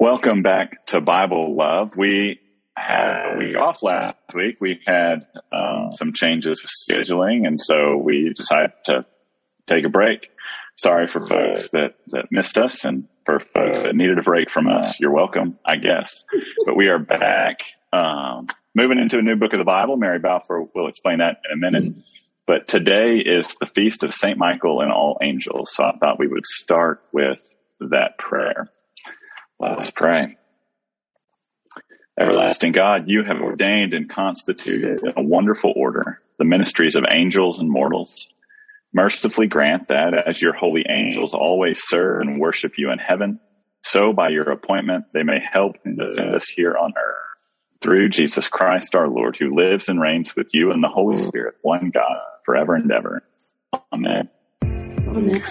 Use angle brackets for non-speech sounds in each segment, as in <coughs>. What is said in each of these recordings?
Welcome back to Bible Love. We had a week off last week. We had um, some changes with scheduling, and so we decided to take a break. Sorry for folks that, that missed us, and for folks that needed a break from us. You're welcome, I guess. <laughs> But we are back, um, moving into a new book of the Bible. Mary Balfour will explain that in a minute. But today is the feast of Saint Michael and all angels, so I thought we would start with that prayer. Let us pray. Everlasting God, you have ordained and constituted in a wonderful order the ministries of angels and mortals. Mercifully grant that as your holy angels always serve and worship you in heaven, so by your appointment they may help and defend us here on earth. Through Jesus Christ our Lord, who lives and reigns with you in the Holy Spirit, one God, forever and ever. Amen. Amen.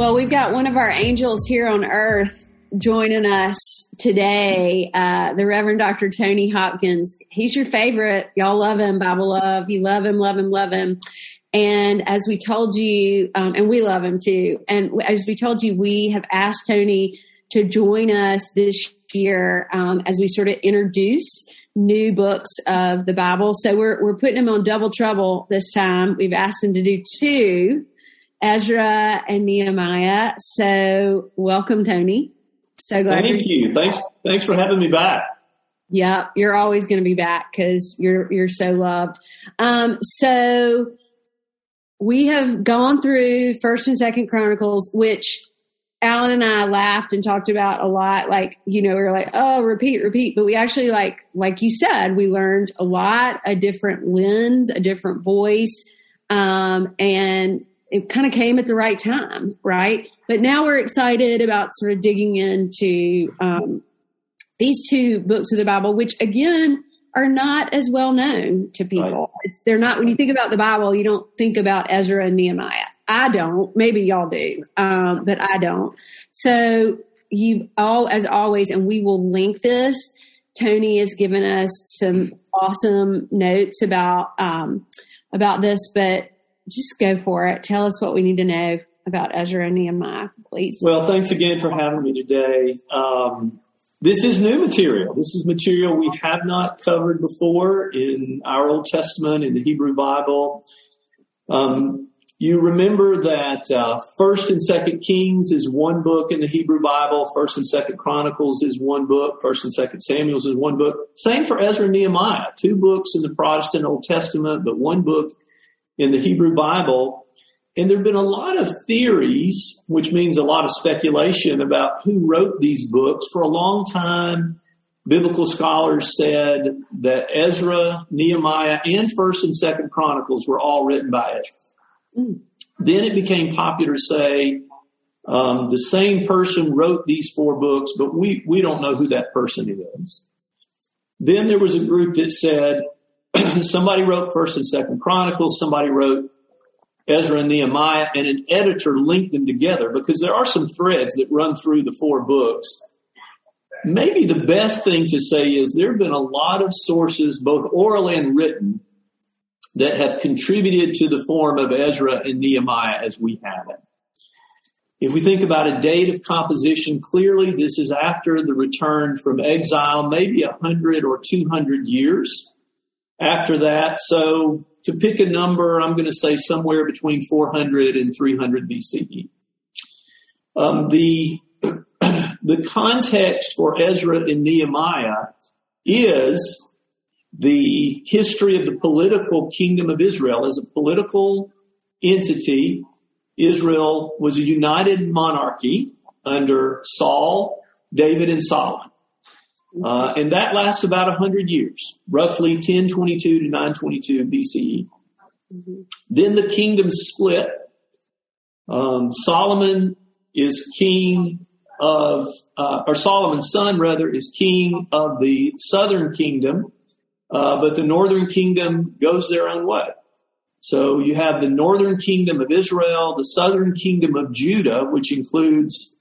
Well, we've got one of our angels here on earth joining us today, uh, the Reverend Dr. Tony Hopkins. He's your favorite. Y'all love him, Bible love. You love him, love him, love him. And as we told you, um, and we love him too. And as we told you, we have asked Tony to join us this year um, as we sort of introduce new books of the Bible. So we're we're putting him on double trouble this time. We've asked him to do two Ezra and Nehemiah. So welcome, Tony. So glad. Thank you. Thanks. Thanks for having me back. Yeah, you're always going to be back because you're you're so loved. Um, so we have gone through First and Second Chronicles, which Alan and I laughed and talked about a lot. Like you know, we are like, oh, repeat, repeat. But we actually like like you said, we learned a lot, a different lens, a different voice, um, and it kind of came at the right time, right? But now we're excited about sort of digging into um, these two books of the Bible, which again are not as well known to people. Right. It's they're not when you think about the Bible, you don't think about Ezra and Nehemiah. I don't. Maybe y'all do, um, but I don't. So you all, as always, and we will link this. Tony has given us some awesome notes about um, about this, but just go for it. Tell us what we need to know about Ezra and Nehemiah, please. Well, thanks again for having me today. Um, this is new material. This is material we have not covered before in our Old Testament, in the Hebrew Bible. Um, you remember that uh, First and Second Kings is one book in the Hebrew Bible. First and Second Chronicles is one book. First and Second Samuel's is one book. Same for Ezra and Nehemiah. Two books in the Protestant Old Testament, but one book in the Hebrew Bible. And there have been a lot of theories, which means a lot of speculation about who wrote these books. For a long time, biblical scholars said that Ezra, Nehemiah, and First and Second Chronicles were all written by Ezra. Mm. Then it became popular to say um, the same person wrote these four books, but we we don't know who that person is. Then there was a group that said <clears throat> somebody wrote First and Second Chronicles, somebody wrote Ezra and Nehemiah, and an editor linked them together because there are some threads that run through the four books. Maybe the best thing to say is there have been a lot of sources, both oral and written, that have contributed to the form of Ezra and Nehemiah as we have it. If we think about a date of composition, clearly this is after the return from exile, maybe a hundred or two hundred years after that. So to pick a number, I'm going to say somewhere between 400 and 300 BCE. Um, the <clears throat> the context for Ezra and Nehemiah is the history of the political kingdom of Israel as a political entity. Israel was a united monarchy under Saul, David, and Solomon. Uh, and that lasts about 100 years, roughly 1022 to 922 BCE. Mm-hmm. Then the kingdom split. Um, Solomon is king of, uh, or Solomon's son, rather, is king of the southern kingdom, uh, but the northern kingdom goes their own way. So you have the northern kingdom of Israel, the southern kingdom of Judah, which includes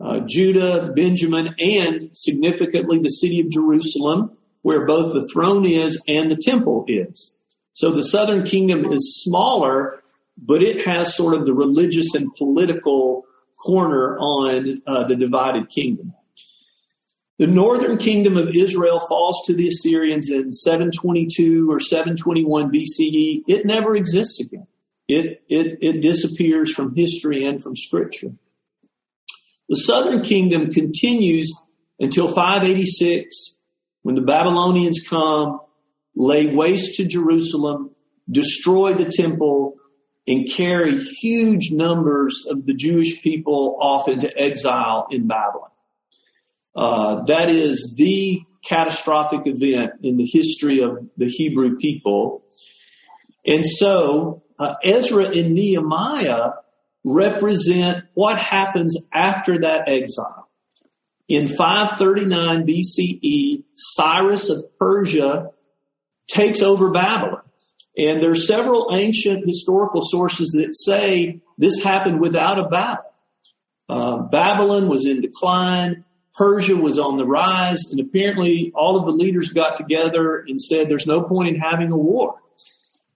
uh, Judah, Benjamin, and significantly the city of Jerusalem, where both the throne is and the temple is. So the southern kingdom is smaller, but it has sort of the religious and political corner on uh, the divided kingdom. The northern kingdom of Israel falls to the Assyrians in 722 or 721 BCE. It never exists again. It, it, it disappears from history and from scripture. The southern kingdom continues until 586 when the Babylonians come, lay waste to Jerusalem, destroy the temple, and carry huge numbers of the Jewish people off into exile in Babylon. Uh, that is the catastrophic event in the history of the Hebrew people. And so uh, Ezra and Nehemiah represent what happens after that exile. In 539 BCE, Cyrus of Persia takes over Babylon. And there are several ancient historical sources that say this happened without a battle. Uh, Babylon was in decline. Persia was on the rise. And apparently all of the leaders got together and said there's no point in having a war.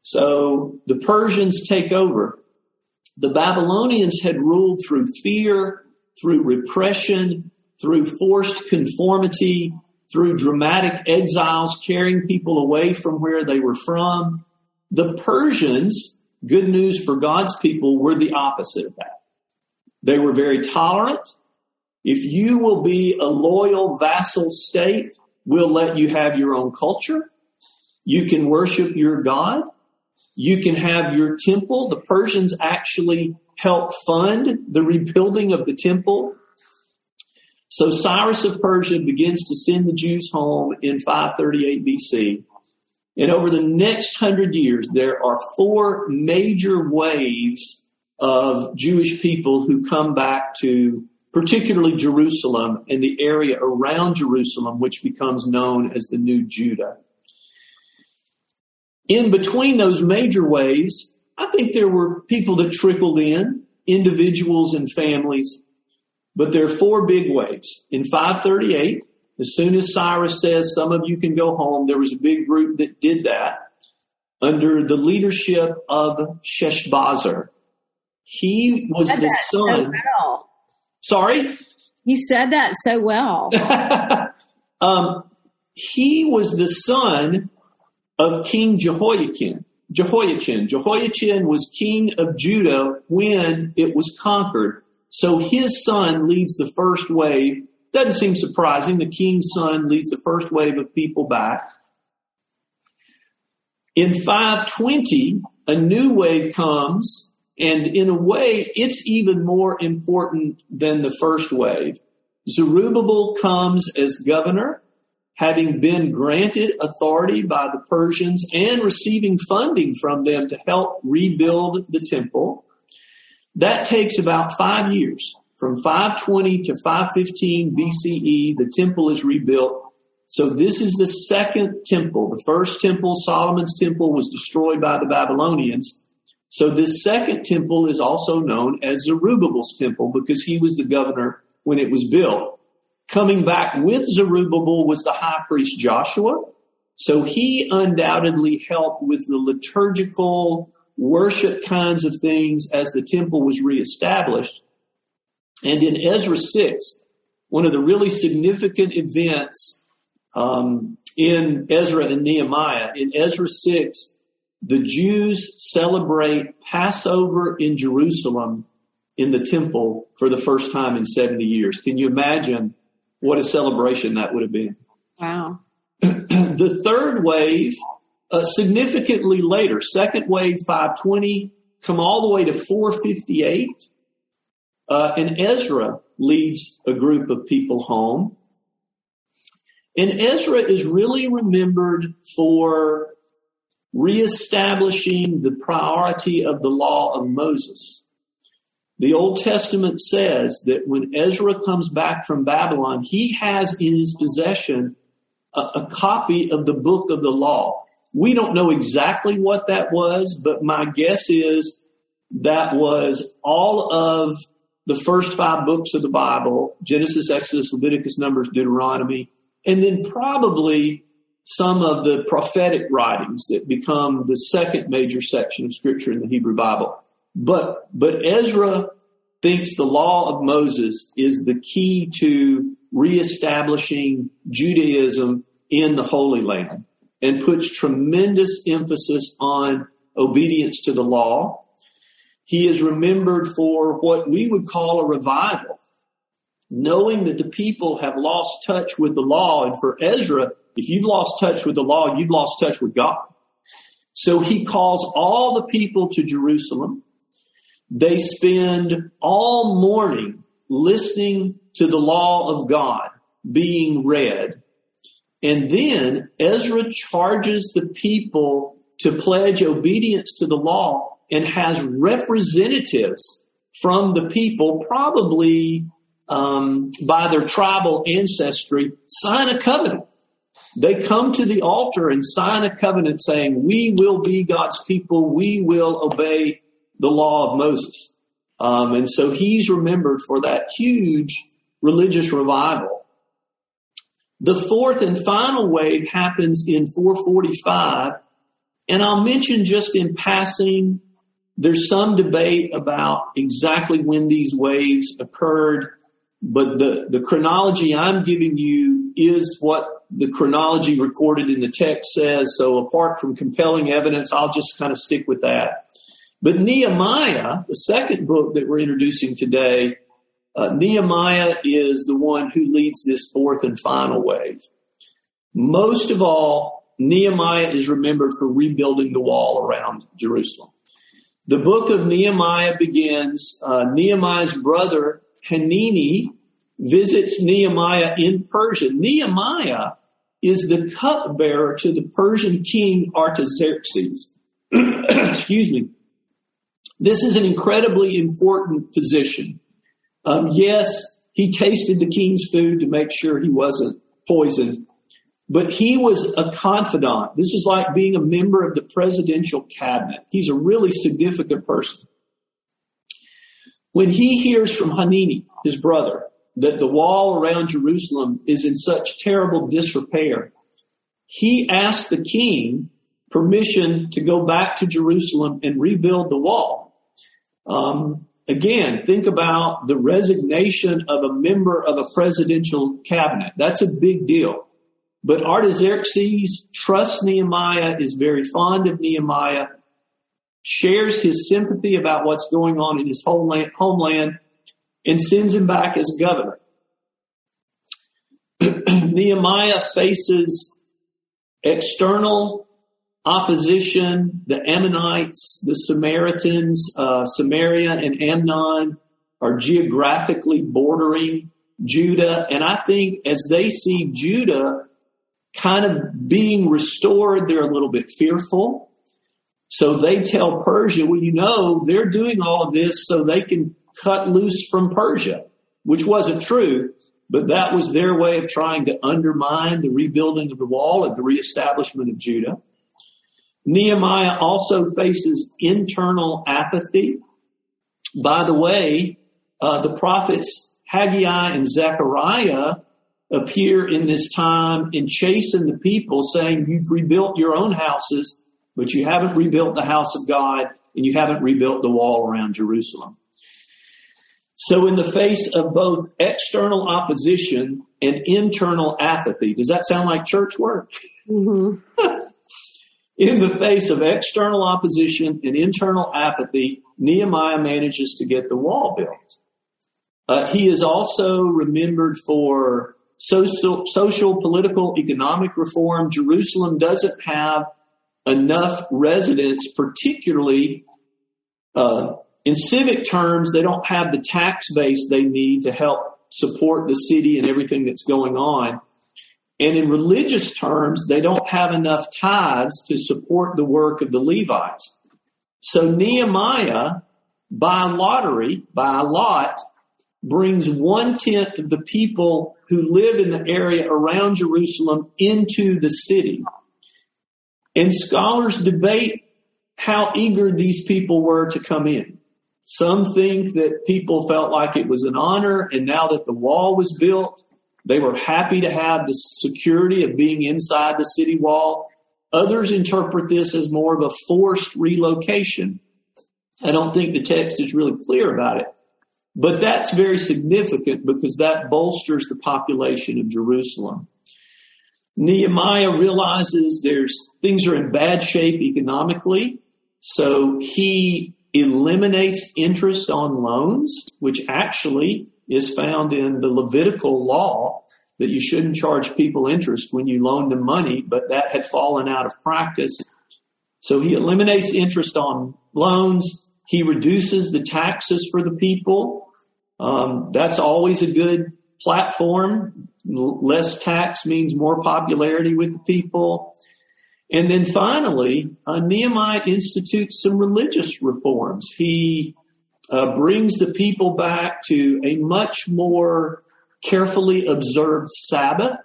So the Persians take over. The Babylonians had ruled through fear, through repression, through forced conformity, through dramatic exiles carrying people away from where they were from. The Persians, good news for God's people, were the opposite of that. They were very tolerant. If you will be a loyal vassal state, we'll let you have your own culture. You can worship your God. You can have your temple. The Persians actually helped fund the rebuilding of the temple so Cyrus of Persia begins to send the Jews home in 538 BC. And over the next hundred years, there are four major waves of Jewish people who come back to particularly Jerusalem and the area around Jerusalem, which becomes known as the New Judah. In between those major waves, I think there were people that trickled in, individuals and families but there are four big waves. In 538, as soon as Cyrus says some of you can go home, there was a big group that did that under the leadership of Sheshbazzar. He was the son. So well. Sorry? You said that so well. <laughs> um, he was the son of King Jehoiakim. Jehoiachin. Jehoiachin was king of Judah when it was conquered. So his son leads the first wave. Doesn't seem surprising. The king's son leads the first wave of people back. In 520, a new wave comes, and in a way, it's even more important than the first wave. Zerubbabel comes as governor, having been granted authority by the Persians and receiving funding from them to help rebuild the temple. That takes about five years. From 520 to 515 BCE, the temple is rebuilt. So this is the second temple. The first temple, Solomon's temple, was destroyed by the Babylonians. So this second temple is also known as Zerubbabel's temple because he was the governor when it was built. Coming back with Zerubbabel was the high priest Joshua. So he undoubtedly helped with the liturgical worship kinds of things as the temple was reestablished. And in Ezra 6, one of the really significant events um, in Ezra and Nehemiah, in Ezra 6, the Jews celebrate Passover in Jerusalem in the temple for the first time in 70 years. Can you imagine what a celebration that would have been? Wow. <clears throat> the third wave uh, significantly later, second wave 520, come all the way to 458. Uh, and Ezra leads a group of people home. And Ezra is really remembered for reestablishing the priority of the law of Moses. The Old Testament says that when Ezra comes back from Babylon, he has in his possession a, a copy of the book of the law. We don't know exactly what that was, but my guess is that was all of the first five books of the Bible Genesis, Exodus, Leviticus, Numbers, Deuteronomy, and then probably some of the prophetic writings that become the second major section of Scripture in the Hebrew Bible. But, but Ezra thinks the law of Moses is the key to reestablishing Judaism in the Holy Land and puts tremendous emphasis on obedience to the law. He is remembered for what we would call a revival, knowing that the people have lost touch with the law. And for Ezra, if you've lost touch with the law, you've lost touch with God. So he calls all the people to Jerusalem. They spend all morning listening to the law of God being read. And then Ezra charges the people to pledge obedience to the law and has representatives from the people, probably um, by their tribal ancestry, sign a covenant. They come to the altar and sign a covenant saying, We will be God's people, we will obey the law of Moses. Um, and so he's remembered for that huge religious revival. The fourth and final wave happens in 445. And I'll mention just in passing, there's some debate about exactly when these waves occurred, but the, the chronology I'm giving you is what the chronology recorded in the text says. So apart from compelling evidence, I'll just kind of stick with that. But Nehemiah, the second book that we're introducing today, uh, Nehemiah is the one who leads this fourth and final wave. Most of all, Nehemiah is remembered for rebuilding the wall around Jerusalem. The book of Nehemiah begins, uh, Nehemiah's brother Hanani visits Nehemiah in Persia. Nehemiah is the cupbearer to the Persian king Artaxerxes. <clears throat> Excuse me. This is an incredibly important position. Um, yes, he tasted the king's food to make sure he wasn't poisoned, but he was a confidant. This is like being a member of the presidential cabinet. He's a really significant person. When he hears from Hanani, his brother, that the wall around Jerusalem is in such terrible disrepair, he asked the king permission to go back to Jerusalem and rebuild the wall. Um, again, think about the resignation of a member of a presidential cabinet. That's a big deal. But Artaxerxes trusts Nehemiah, is very fond of Nehemiah, shares his sympathy about what's going on in his homeland, homeland and sends him back as governor. <clears throat> Nehemiah faces external opposition, the Ammonites, the Samaritans, uh, Samaria and Ammon are geographically bordering Judah. And I think as they see Judah kind of being restored, they're a little bit fearful. So they tell Persia, well, you know, they're doing all of this so they can cut loose from Persia, which wasn't true, but that was their way of trying to undermine the rebuilding of the wall and the reestablishment of Judah. Nehemiah also faces internal apathy. By the way, uh, the prophets Haggai and Zechariah appear in this time and chasten the people, saying, You've rebuilt your own houses, but you haven't rebuilt the house of God, and you haven't rebuilt the wall around Jerusalem. So, in the face of both external opposition and internal apathy, does that sound like church work? Mm-hmm. <laughs> In the face of external opposition and internal apathy, Nehemiah manages to get the wall built. Uh, he is also remembered for social, social, political, economic reform. Jerusalem doesn't have enough residents, particularly uh, in civic terms, they don't have the tax base they need to help support the city and everything that's going on. And in religious terms, they don't have enough tithes to support the work of the Levites. So Nehemiah, by lottery, by lot, brings one tenth of the people who live in the area around Jerusalem into the city. And scholars debate how eager these people were to come in. Some think that people felt like it was an honor, and now that the wall was built, they were happy to have the security of being inside the city wall. Others interpret this as more of a forced relocation. I don't think the text is really clear about it. But that's very significant because that bolsters the population of Jerusalem. Nehemiah realizes there's things are in bad shape economically, so he eliminates interest on loans, which actually is found in the Levitical law that you shouldn't charge people interest when you loan them money, but that had fallen out of practice. So he eliminates interest on loans. He reduces the taxes for the people. Um, that's always a good platform. Less tax means more popularity with the people. And then finally, uh, Nehemiah institutes some religious reforms. He uh, brings the people back to a much more carefully observed Sabbath,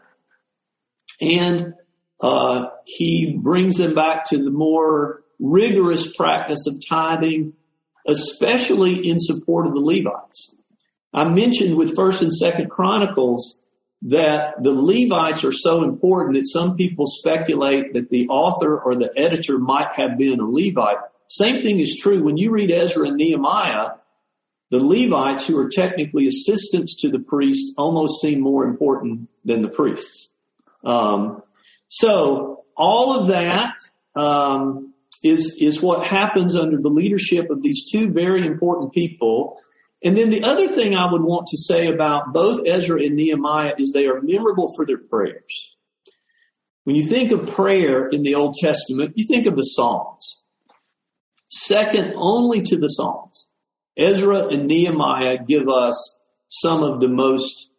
and uh, he brings them back to the more rigorous practice of tithing, especially in support of the Levites. I mentioned with First and Second Chronicles that the Levites are so important that some people speculate that the author or the editor might have been a Levite. Same thing is true when you read Ezra and Nehemiah. The Levites, who are technically assistants to the priests, almost seem more important than the priests. Um, so all of that um, is is what happens under the leadership of these two very important people and then the other thing I would want to say about both Ezra and Nehemiah is they are memorable for their prayers. When you think of prayer in the Old Testament, you think of the Psalms. Second only to the Psalms, Ezra and Nehemiah give us some of the most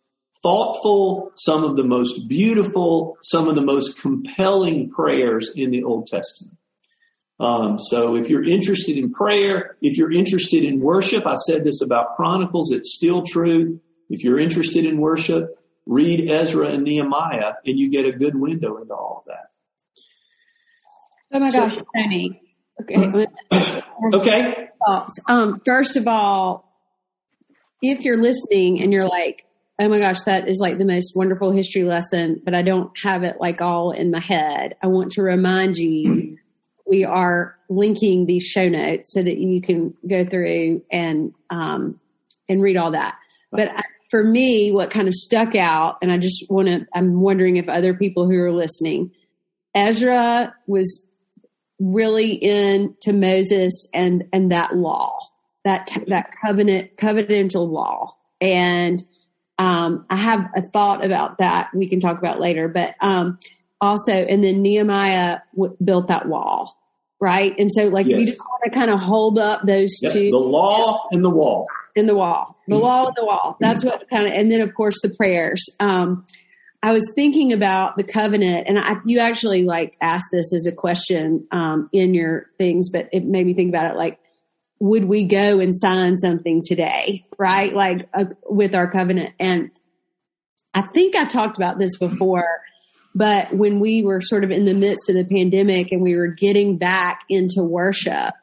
thoughtful, some of the most beautiful, some of the most compelling prayers in the Old Testament. Um, so if you're interested in prayer, if you're interested in worship, I said this about Chronicles, it's still true. If you're interested in worship, read Ezra and Nehemiah and you get a good window into all of that. Oh my so, gosh, Tony. Okay. <coughs> okay. Um, first of all, if you're listening and you're like, oh my gosh, that is like the most wonderful history lesson, but I don't have it like all in my head, I want to remind you <clears throat> we are linking these show notes so that you can go through and um, and read all that. But for me, what kind of stuck out, and I just want to, I'm wondering if other people who are listening, Ezra was really into Moses and and that law, that that covenant covenantal law, and um, I have a thought about that we can talk about later, but um, also, and then Nehemiah w- built that wall, right? And so, like, yes. we just want to kind of hold up those yep. two the law and the wall. In the wall, the law and the wall. That's what kind of, and then of course the prayers. Um, I was thinking about the covenant, and I, you actually like asked this as a question um, in your things, but it made me think about it. Like, would we go and sign something today, right? Like uh, with our covenant, and I think I talked about this before but when we were sort of in the midst of the pandemic and we were getting back into worship,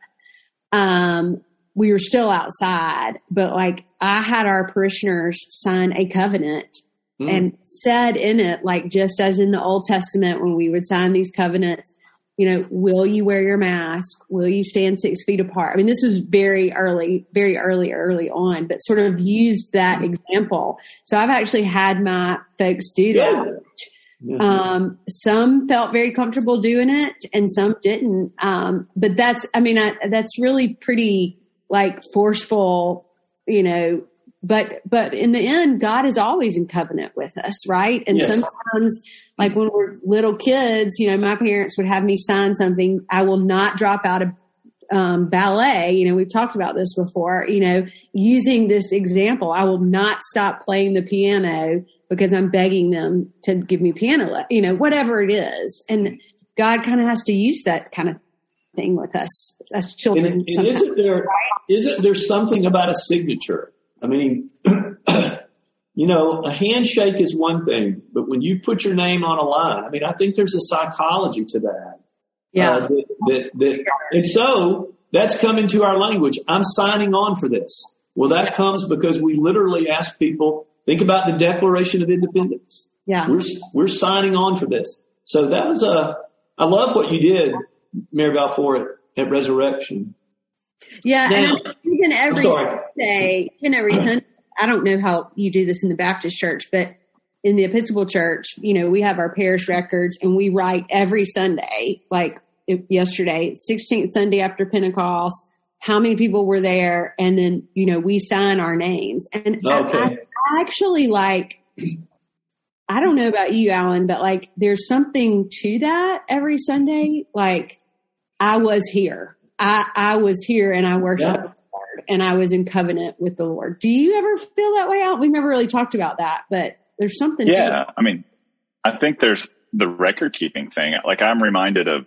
um, we were still outside, but like I had our parishioners sign a covenant mm. and said in it, like just as in the Old Testament when we would sign these covenants, you know, will you wear your mask? Will you stand six feet apart? I mean, this was very early, very early, early on, but sort of used that example. So I've actually had my folks do that. Yeah. Mm-hmm. Um, some felt very comfortable doing it and some didn't. Um, but that's, I mean, I, that's really pretty like forceful, you know, but, but in the end, God is always in covenant with us, right? And yes. sometimes, like when we're little kids, you know, my parents would have me sign something. I will not drop out of um, ballet, you know, we've talked about this before, you know, using this example, I will not stop playing the piano because I'm begging them to give me piano, you know, whatever it is. And God kind of has to use that kind of thing with us as children. And, and isn't there, isn't there something about a signature? I mean, <clears throat> you know, a handshake is one thing, but when you put your name on a line, I mean, I think there's a psychology to that. Yeah. Uh, that, that, that, and so that's coming to our language. I'm signing on for this. Well, that comes because we literally ask people, think about the Declaration of Independence. Yeah. We're, we're signing on for this. So that was a, I love what you did, Mary Balfour, at, at Resurrection. Yeah. Now- and even every. Sunday, even every Sunday, I don't know how you do this in the Baptist church, but in the Episcopal church, you know, we have our parish records and we write every Sunday, like if- yesterday, 16th Sunday after Pentecost, how many people were there, and then you know we sign our names. And Okay. I, I actually like. I don't know about you, Alan, but like there's something to that every Sunday. Like I was here. I, I was here and I worshiped Yeah. the Lord and I was in covenant with the Lord. Do you ever feel that way out? We've never really talked about that, but there's something to Yeah. I mean, I think there's the record keeping thing. Like I'm reminded of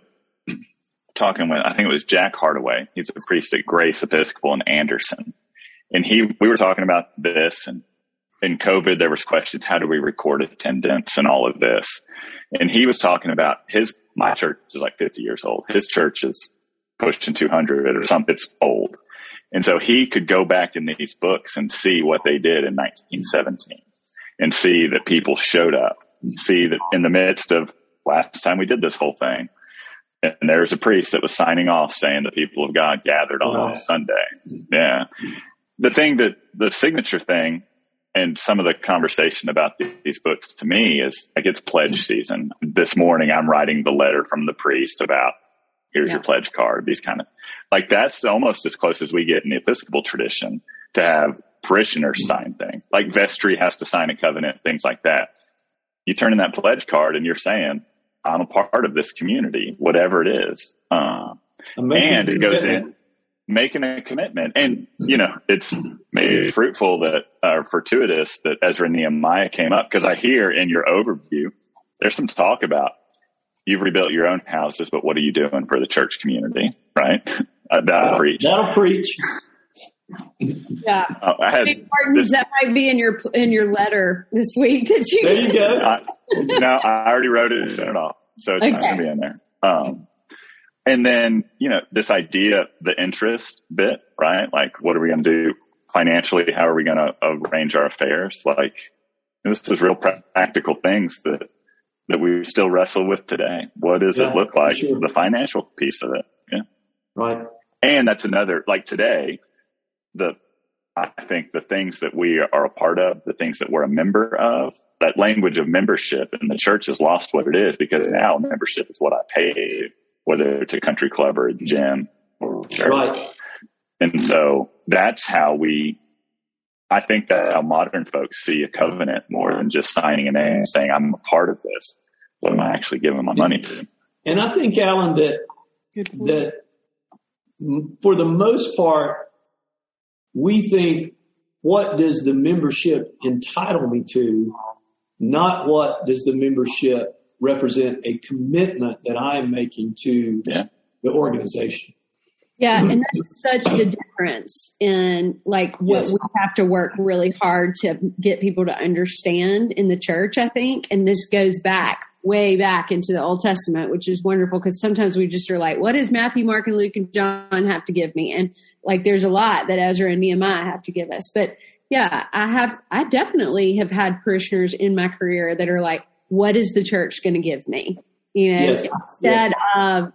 talking with I think it was Jack Hardaway. He's a priest at Grace Episcopal in Anderson, and he we were talking about this and in COVID there was questions how do we record attendance and all of this, and he was talking about his my church is like 50 years old. His church is pushing 200 or something. It's old. And so he could go back in these books and see what they did in 1917 and see that people showed up, see that in the midst of last time we did this whole thing, and there's a priest that was signing off saying the people of God gathered on Wow. Sunday. Yeah. The thing that the signature thing and some of the conversation about these books to me is like it's pledge season. This morning I'm writing the letter from the priest about here's Yeah. your pledge card, these kind of like that's almost as close as we get in the Episcopal tradition to have parishioners sign things. Like vestry has to sign a covenant, things like that. You turn in that pledge card and you're saying, I'm a part of this community, whatever it is. Uh, and it goes commitment. in making a commitment. And, you know, it's maybe fruitful that, uh, fortuitous that Ezra and Nehemiah came up because I hear in your overview, there's some talk about you've rebuilt your own houses, but what are you doing for the church community? Right. <laughs> Uh, that'll preach. That'll preach. Yeah. Uh, I had, Big Martins, that might be in your in your letter this week that you There you go. I, no, I already wrote it and sent it off, so it's not going to be in there. Um, and then you know this idea, the interest bit, right? Like, what are we going to do financially? How are we going to arrange our affairs? Like, this is real practical things that that we still wrestle with today. What does Yeah, it look like? sure. The financial piece of it, yeah. Right. And that's another, like today, the, I think the things that we are a part of, the things that we're a member of, that language of membership in the church has lost what it is because now membership is what I pay, whether it's a country club or a gym or church. Right. And so that's how we, I think that's how modern folks see a covenant more than just signing an a name and saying, I'm a part of this. What am I actually giving my money to? And I think, Alan, that that for the most part, we think, what does the membership entitle me to? Not what does the membership represent a commitment that I am making to Yeah. the organization. Yeah, and <laughs> that's such the difference in like what Yes. we have to work really hard to get people to understand in the church, I think. And this goes back way back into the Old Testament, which is wonderful because sometimes we just are like, what does Matthew, Mark, and Luke and John have to give me? And like there's a lot that Ezra and Nehemiah have to give us. But yeah, I have I definitely have had parishioners in my career that are like, what is the church going to give me? You know, Yes. instead of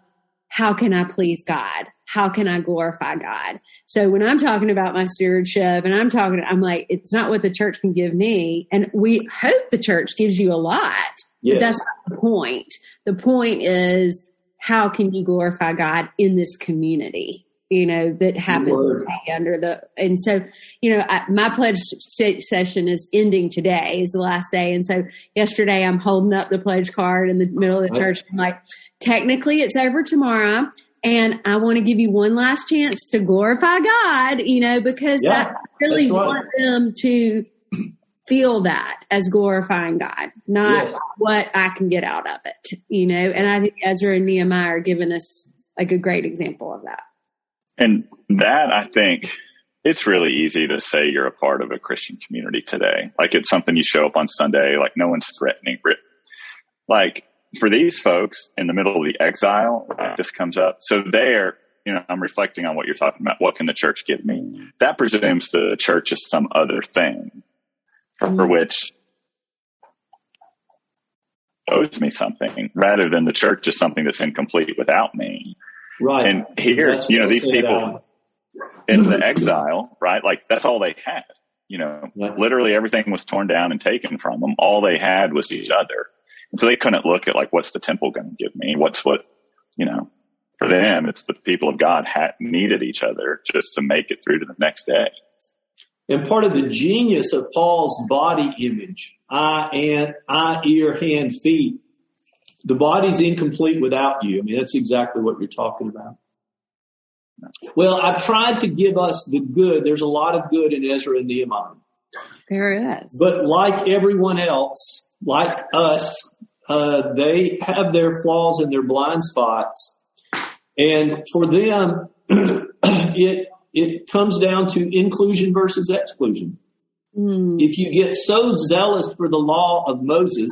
how can I please God? How can I glorify God? So when I'm talking about my stewardship and I'm talking, I'm like, it's not what the church can give me. And we hope the church gives you a lot. But Yes. that's not the point. The point is how can you glorify God in this community? You know, that happens under the, and so, you know, I, my pledge se- session is ending today is the last day. And so yesterday I'm holding up the pledge card in the middle of the church. I'm like, technically it's over tomorrow. And I want to give you one last chance to glorify God, you know, because Yeah, I really right. want them to feel that as glorifying God, not Yeah. what I can get out of it, you know. And I think Ezra and Nehemiah are giving us like a great example of that. And that I think it's really easy to say you're a part of a Christian community today. Like it's something you show up on Sunday, like no one's threatening. Like for these folks in the middle of the exile, like this comes up. So they're you know, I'm reflecting on what you're talking about. What can the church give me? That presumes the church is some other thing for, Mm-hmm. which owes me something rather than the church is something that's incomplete without me. Right. And here, That's you know, these people in the <clears throat> exile, right? Like that's all they had. You know, Right. literally everything was torn down and taken from them. All they had was each other. And so they couldn't look at like, what's the temple going to give me? What's what, you know, for them, it's the people of God had needed each other just to make it through to the next day. And part of the genius of Paul's body image, eye and eye, ear, hand, feet, the body's incomplete without you. I mean, that's exactly what you're talking about. Well, I've tried to give us the good. There's a lot of good in Ezra and Nehemiah. There is. But like everyone else, like us, uh, they have their flaws and their blind spots. And for them, <clears throat> it, it comes down to inclusion versus exclusion. Mm, If you get so zealous for the law of Moses,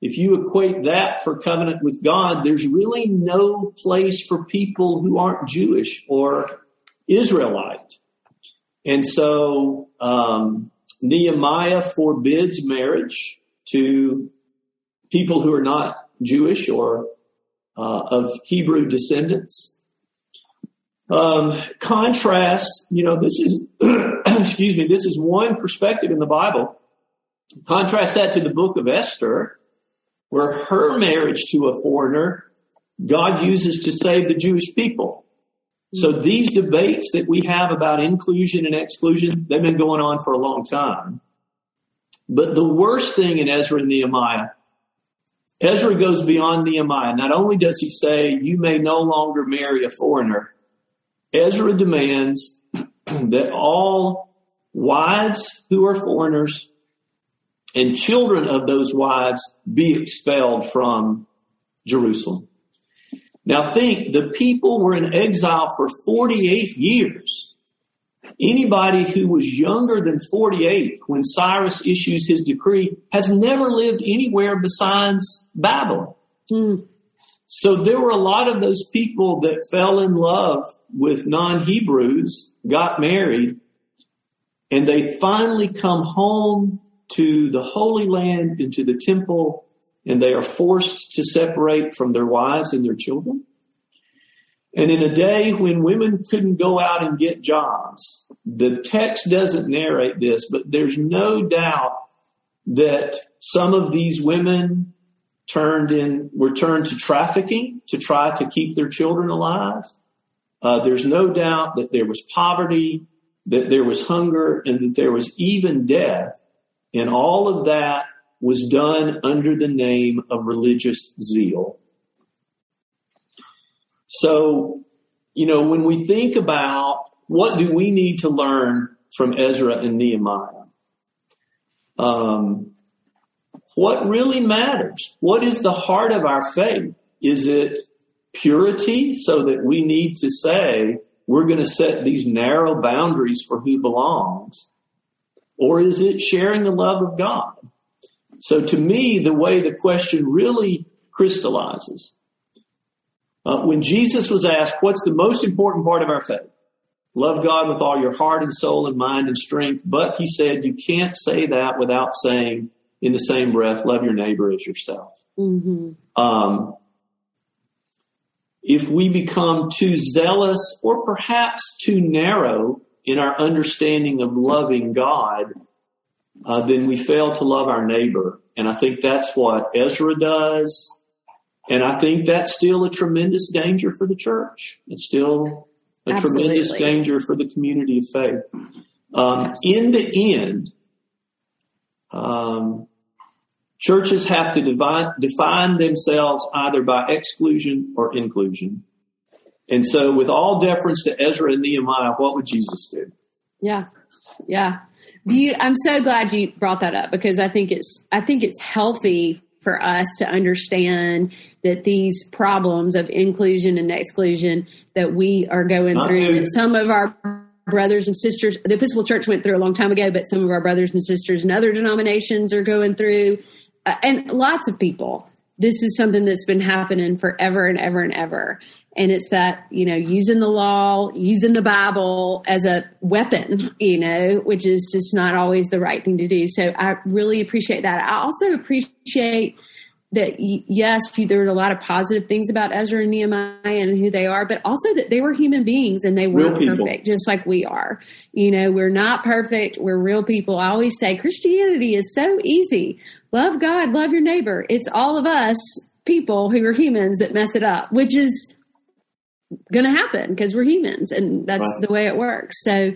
if you equate that for covenant with God, there's really no place for people who aren't Jewish or Israelite. And so um, Nehemiah forbids marriage to people who are not Jewish or uh, of Hebrew descendants. Um, contrast, you know, this is, <clears throat> excuse me, this is one perspective in the Bible. Contrast that to the book of Esther, where her marriage to a foreigner, God uses to save the Jewish people. So these debates that we have about inclusion and exclusion, they've been going on for a long time. But the worst thing in Ezra and Nehemiah, Ezra goes beyond Nehemiah. Not only does he say, you may no longer marry a foreigner, Ezra demands <clears throat> that all wives who are foreigners and children of those wives be expelled from Jerusalem. Now think, the people were in exile for 48 years. Anybody who was younger than 48 when Cyrus issues his decree has never lived anywhere besides Babylon. mm, So there were a lot of those people that fell in love with non-Hebrews, got married, and they finally come home to the Holy Land, and to the temple, and they are forced to separate from their wives and their children. And in a day when women couldn't go out and get jobs, the text doesn't narrate this, but there's no doubt that some of these women turned in were turned to trafficking to try to keep their children alive. Uh, there's no doubt that there was poverty, that there was hunger, and that there was even death. And all of that was done under the name of religious zeal. So, you know, when we think about what do we need to learn from Ezra and Nehemiah, um, what really matters? What is the heart of our faith? Is it purity so that we need to say we're going to set these narrow boundaries for who belongs? Or is it sharing the love of God? So to me, the way the question really crystallizes, uh, when Jesus was asked, what's the most important part of our faith? Love God with all your heart and soul and mind and strength. But he said, you can't say that without saying in the same breath, love your neighbor as yourself. hmm Um, if we become too zealous or perhaps too narrow in our understanding of loving God, uh, then we fail to love our neighbor. And I think that's what Ezra does. And I think that's still a tremendous danger for the church. It's still a tremendous danger for the community of faith. Um, in the end, um, churches have to divide, define themselves either by exclusion or inclusion. And so, with all deference to Ezra and Nehemiah, what would Jesus do? Yeah, yeah. You, I'm so glad you brought that up because I think it's I think it's healthy for us to understand that these problems of inclusion and exclusion that we are going through, that some of our brothers and sisters, the Episcopal Church went through a long time ago, but some of our brothers and sisters in other denominations are going through, uh, and lots of people. This is something that's been happening forever and ever and ever. And it's that, you know, using the law, using the Bible as a weapon, you know, which is just not always the right thing to do. So I really appreciate that. I also appreciate that yes, there were a lot of positive things about Ezra and Nehemiah and who they are, but also that they were human beings and they weren't perfect, just like we are. You know, we're not perfect. We're real people. I always say Christianity is so easy. Love God, love your neighbor. It's all of us people who are humans that mess it up, which is going to happen because we're humans and that's right. the way it works. So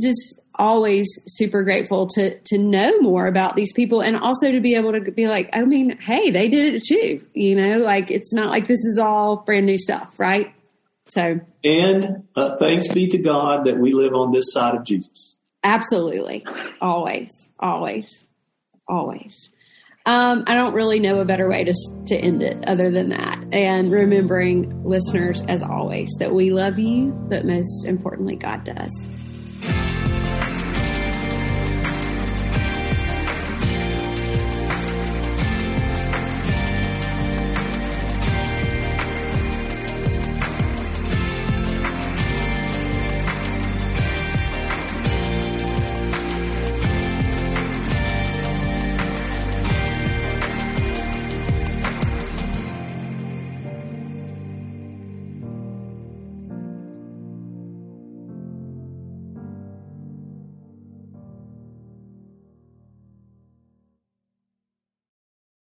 just always super grateful to to know more about these people and also to be able to be like i mean hey they did it too you know? Like it's not like this is all brand new stuff right? So and uh, thanks be to god that we live on this side of jesus. Absolutely. Always. Always. Always um, I don't really know a better way to to end it other than that. And remembering listeners, as always, that we love you, but most importantly, God does.